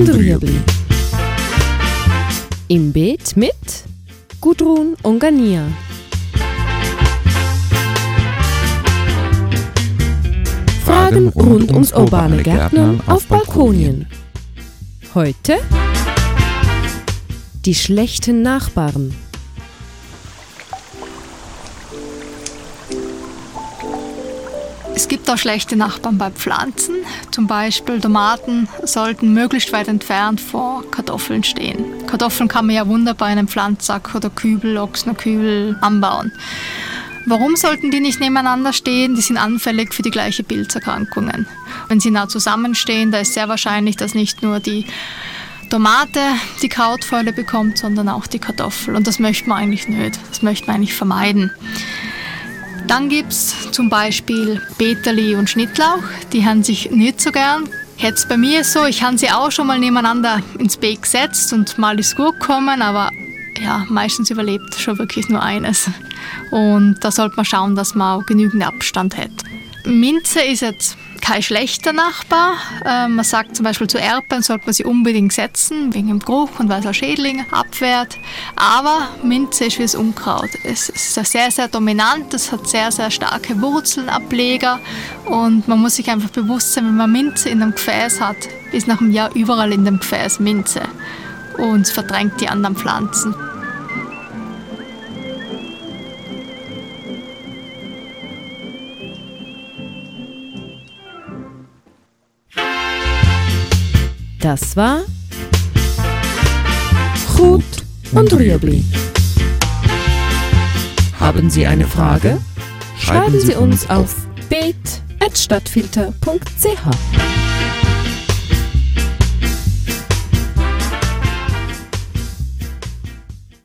und Rüebli. Im Beet mit Gudrun und Gania. Fragen rund ums urbane Gärtnern auf Balkonien. Heute die schlechten Nachbarn. Es gibt auch schlechte Nachbarn bei Pflanzen. Zum Beispiel Tomaten sollten möglichst weit entfernt vor Kartoffeln stehen. Kartoffeln kann man ja wunderbar in einem Pflanzsack oder Kübel, Ochsnerkübel anbauen. Warum sollten die nicht nebeneinander stehen? Die sind anfällig für die gleichen Pilzerkrankungen. Wenn sie nah zusammenstehen, da ist sehr wahrscheinlich, dass nicht nur die Tomate die Krautfäule bekommt, sondern auch die Kartoffel. Und das möchte man eigentlich nicht. Das möchte man eigentlich vermeiden. Dann gibt es zum Beispiel Peterli und Schnittlauch. Die haben sich nicht so gern. Jetzt bei mir so, ich habe sie auch schon mal nebeneinander ins Beet gesetzt und mal ist gut gekommen, aber ja, meistens überlebt schon wirklich nur eines. Und da sollte man schauen, dass man auch genügend Abstand hat. Minze ist jetzt kein schlechter Nachbar. Äh, man sagt zum Beispiel zu Erpen sollte man sie unbedingt setzen, wegen dem Geruch und weil es auch Schädlinge abwehrt. Aber Minze ist wie das Unkraut. Es ist sehr, sehr dominant, es hat sehr, sehr starke Wurzelnableger und man muss sich einfach bewusst sein, wenn man Minze in einem Gefäß hat, ist nach einem Jahr überall in dem Gefäß Minze und verdrängt die anderen Pflanzen. Das war Gut und Rüebli. Haben Sie eine Frage? Schreiben Sie uns auf beet.stadtfilter.ch.